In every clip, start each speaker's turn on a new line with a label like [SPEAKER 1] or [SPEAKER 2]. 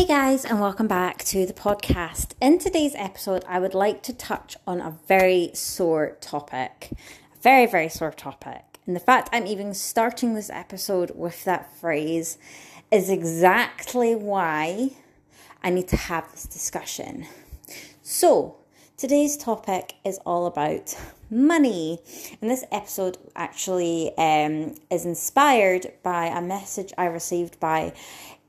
[SPEAKER 1] Hey guys, and welcome back to the podcast. In today's episode, I would like to touch on a very sore topic. A very, very sore topic. And the fact I'm even starting this episode with that phrase is exactly why I need to have this discussion. So, today's topic is all about money. And this episode actually um, is inspired by a message I received by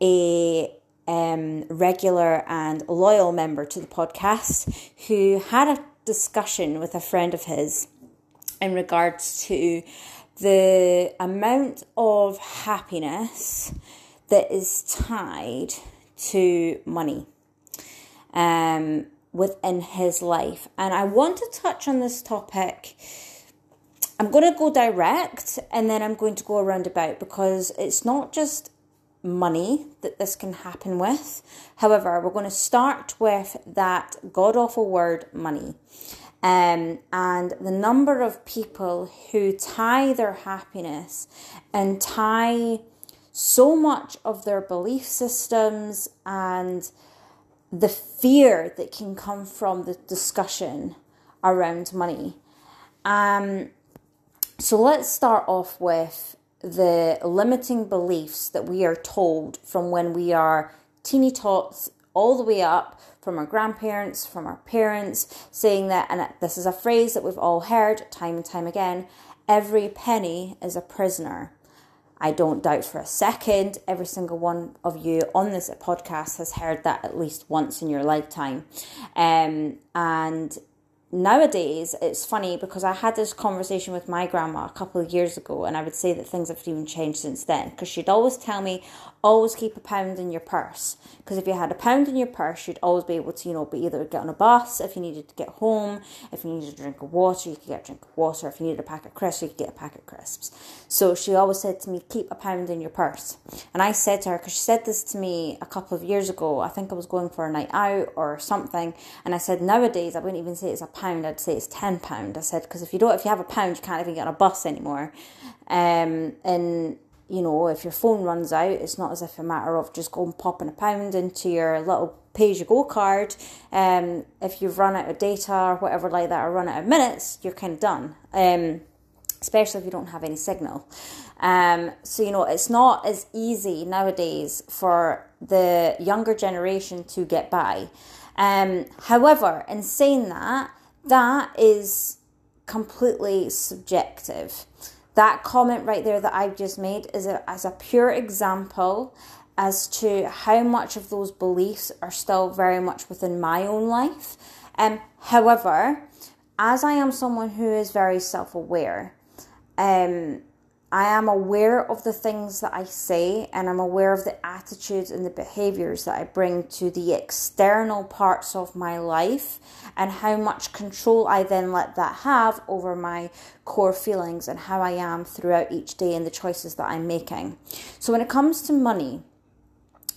[SPEAKER 1] a um, regular and loyal member to the podcast who had a discussion with a friend of his in regards to the amount of happiness that is tied to money um, within his life. And I want to touch on this topic. I'm going to go direct and then I'm going to go around about because it's not just money that this can happen with. However, we're going to start with that god awful word money. Um, and the number of people who tie their happiness and tie so much of their belief systems and the fear that can come from the discussion around money. Um, so let's start off with the limiting beliefs that we are told from when we are teeny tots all the way up from our grandparents, from our parents, saying that, and this is a phrase that we've all heard time and time again every penny is a prisoner. I don't doubt for a second every single one of you on this podcast has heard that at least once in your lifetime. Um, and nowadays it's funny because I had this conversation with my grandma a couple of years ago, and I would say that things have even changed since then because she'd always tell me, always keep a pound in your purse because if you had a pound in your purse, you'd always be able to, you know, be either get on a bus if you needed to get home, if you needed a drink of water, you could get a drink of water, if you needed a packet of crisps, you could get a packet of crisps. So she always said to me, keep a pound in your purse. And I said to her, because she said this to me a couple of years ago, I think I was going for a night out or something, and I said, nowadays I wouldn't even say it's a pound, I'd say it's ten pound. I said, because if you don't, if you have a pound, you can't even get on a bus anymore. Um, and you know, if your phone runs out, it's not as if a matter of just going popping a pound into your little pay you go card. Um, if you've run out of data or whatever like that, or run out of minutes, you're kind of done. Um, especially if you don't have any signal. Um, so you know, it's not as easy nowadays for the younger generation to get by. Um, however, in saying that, that is completely subjective that comment right there that I've just made is a, as a pure example as to how much of those beliefs are still very much within my own life. Um, however, as I am someone who is very self aware, um, I am aware of the things that I say and I'm aware of the attitudes and the behaviors that I bring to the external parts of my life and how much control I then let that have over my core feelings and how I am throughout each day and the choices that I'm making. So, when it comes to money,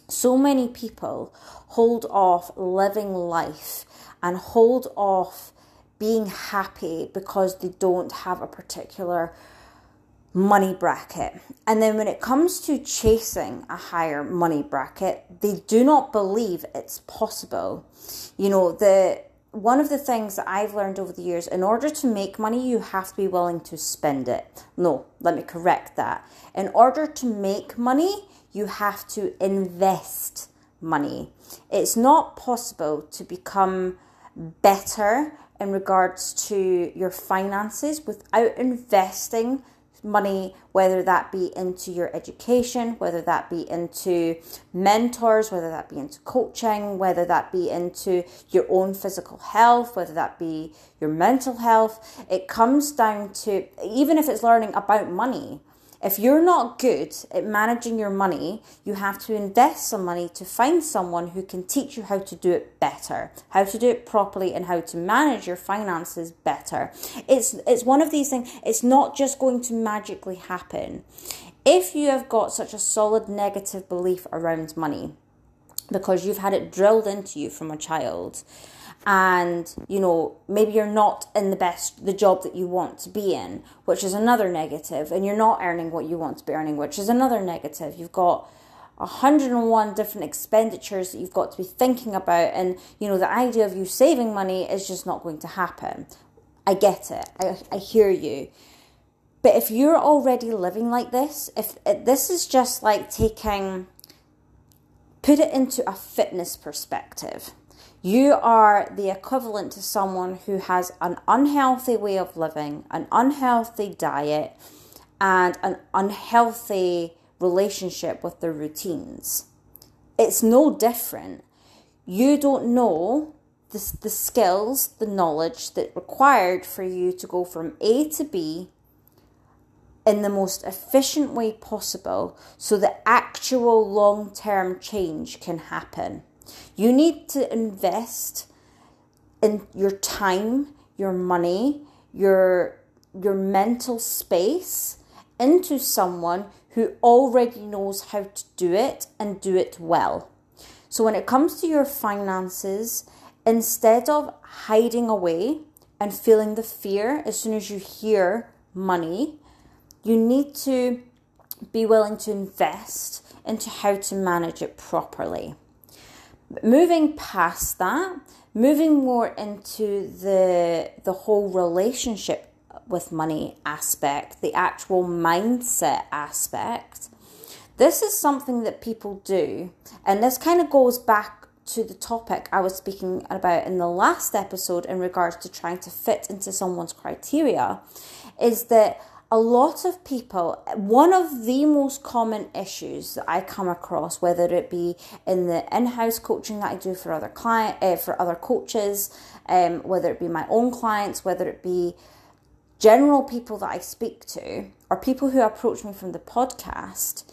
[SPEAKER 1] so many people hold off living life and hold off being happy because they don't have a particular money bracket. And then when it comes to chasing a higher money bracket, they do not believe it's possible. You know, the one of the things that I've learned over the years, in order to make money, you have to be willing to spend it. No, let me correct that. In order to make money, you have to invest money. It's not possible to become better in regards to your finances without investing money, whether that be into your education, whether that be into mentors, whether that be into coaching, whether that be into your own physical health, whether that be your mental health. It comes down to, even if it's learning about money, If you're not good at managing your money, you have to invest some money to find someone who can teach you how to do it better, how to do it properly, and how to manage your finances better. It's, it's one of these things, it's not just going to magically happen. If you have got such a solid negative belief around money, because you've had it drilled into you from a child, and you know maybe you're not in the best the job that you want to be in which is another negative and you're not earning what you want to be earning which is another negative. You've got 101 different expenditures that you've got to be thinking about and you know the idea of you saving money is just not going to happen. I get it. I, I hear you. But if you're already living like this if this is just like taking put it into a fitness perspective you are the equivalent to someone who has an unhealthy way of living, an unhealthy diet, and an unhealthy relationship with their routines. It's no different. You don't know the, the skills, the knowledge that required for you to go from A to B in the most efficient way possible so that actual long term change can happen. You need to invest in your time, your money, your your mental space into someone who already knows how to do it and do it well. So when it comes to your finances, instead of hiding away and feeling the fear as soon as you hear money, you need to be willing to invest into how to manage it properly moving past that, moving more into the the whole relationship with money aspect, the actual mindset aspect. This is something that people do, and this kind of goes back to the topic I was speaking about in the last episode in regards to trying to fit into someone's criteria. Is that a lot of people, one of the most common issues that I come across, whether it be in the in-house coaching that I do for other client, uh, for other coaches, um, whether it be my own clients, whether it be general people that I speak to, or people who approach me from the podcast,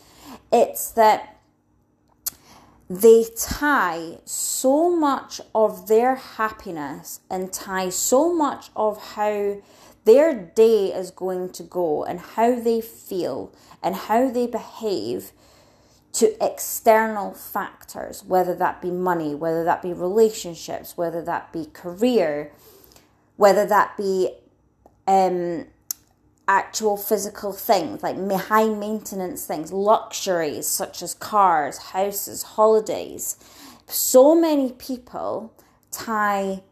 [SPEAKER 1] it's that they tie so much of their happiness and tie so much of how their day is going to go and how they feel and how they behave to external factors, whether that be money, whether that be relationships, whether that be career, whether that be um, actual physical things like high maintenance things, luxuries such as cars, houses, holidays. So many people tie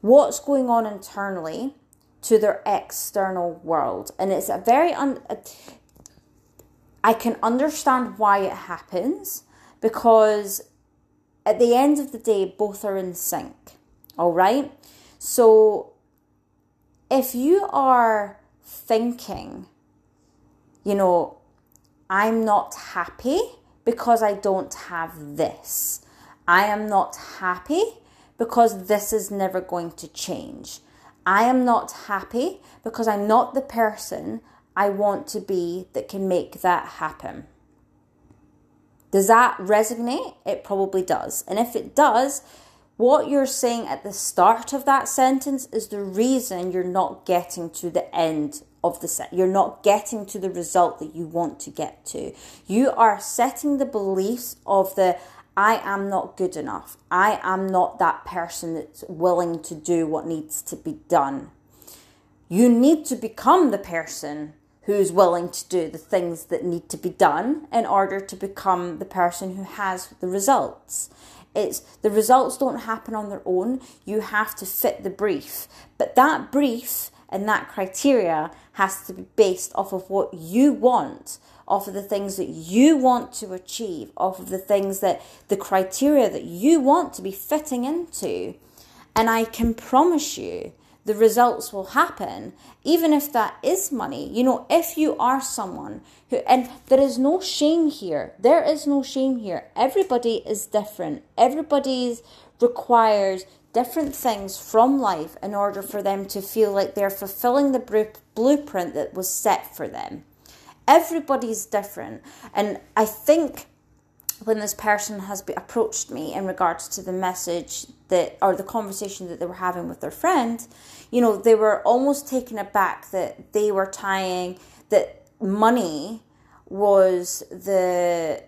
[SPEAKER 1] what's going on internally to their external world. And it's a very, un- I can understand why it happens because at the end of the day, both are in sync. All right. So if you are thinking, you know, I'm not happy because I don't have this. I am not happy because this is never going to change. I am not happy because I'm not the person I want to be that can make that happen. Does that resonate? It probably does. And if it does, what you're saying at the start of that sentence is the reason you're not getting to the end of the set. You're not getting to the result that you want to get to. You are setting the beliefs of the I am not good enough. I am not that person that's willing to do what needs to be done. You need to become the person who's willing to do the things that need to be done in order to become the person who has the results. It's the results don't happen on their own. You have to fit the brief. But that brief and that criteria has to be based off of what you want off of the things that you want to achieve, off of the things that the criteria that you want to be fitting into. And I can promise you the results will happen, even if that is money. You know, if you are someone who, and there is no shame here, there is no shame here. Everybody is different, everybody requires different things from life in order for them to feel like they're fulfilling the blueprint that was set for them. Everybody's different. And I think when this person has be, approached me in regards to the message that or the conversation that they were having with their friend, you know, they were almost taken aback that they were tying that money was the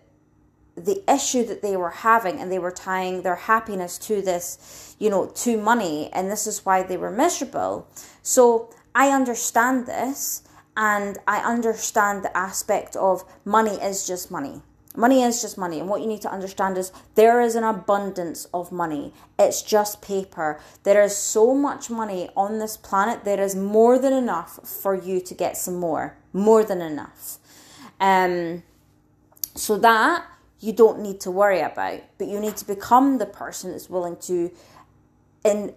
[SPEAKER 1] the issue that they were having and they were tying their happiness to this you know to money and this is why they were miserable. So i understand this and i understand the aspect of money is just money Money is just money, and what you need to understand is there is an abundance of money. It's just paper. There is so much money on this planet, there is more than enough for you to get some more. More than enough. Um, so that you don't need to worry about, but you need to become the person that's willing to in,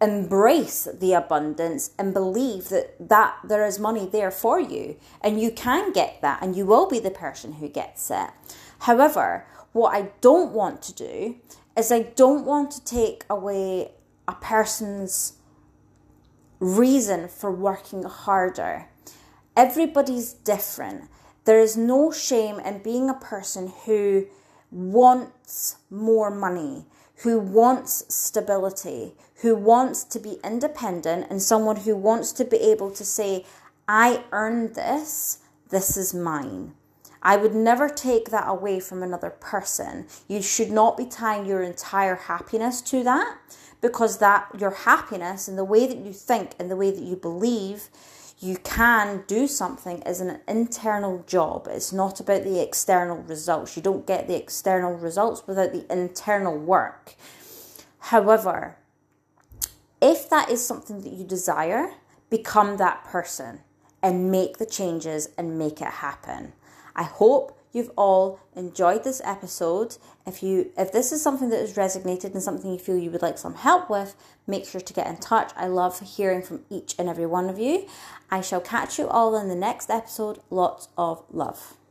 [SPEAKER 1] embrace the abundance and believe that, that there is money there for you and you can get that and you will be the person who gets it. However, what I don't want to do is I don't want to take away a person's reason for working harder. Everybody's different. There is no shame in being a person who wants more money, who wants stability, who wants to be independent, and someone who wants to be able to say, I earned this, this is mine. I would never take that away from another person. You should not be tying your entire happiness to that because that your happiness and the way that you think and the way that you believe you can do something as an internal job. It's not about the external results. You don't get the external results without the internal work. However, if that is something that you desire, become that person and make the changes and make it happen. I hope you've all enjoyed this episode. If you if this is something that has resonated and something you feel you would like some help with, make sure to get in touch. I love hearing from each and every one of you. I shall catch you all in the next episode. Lots of love.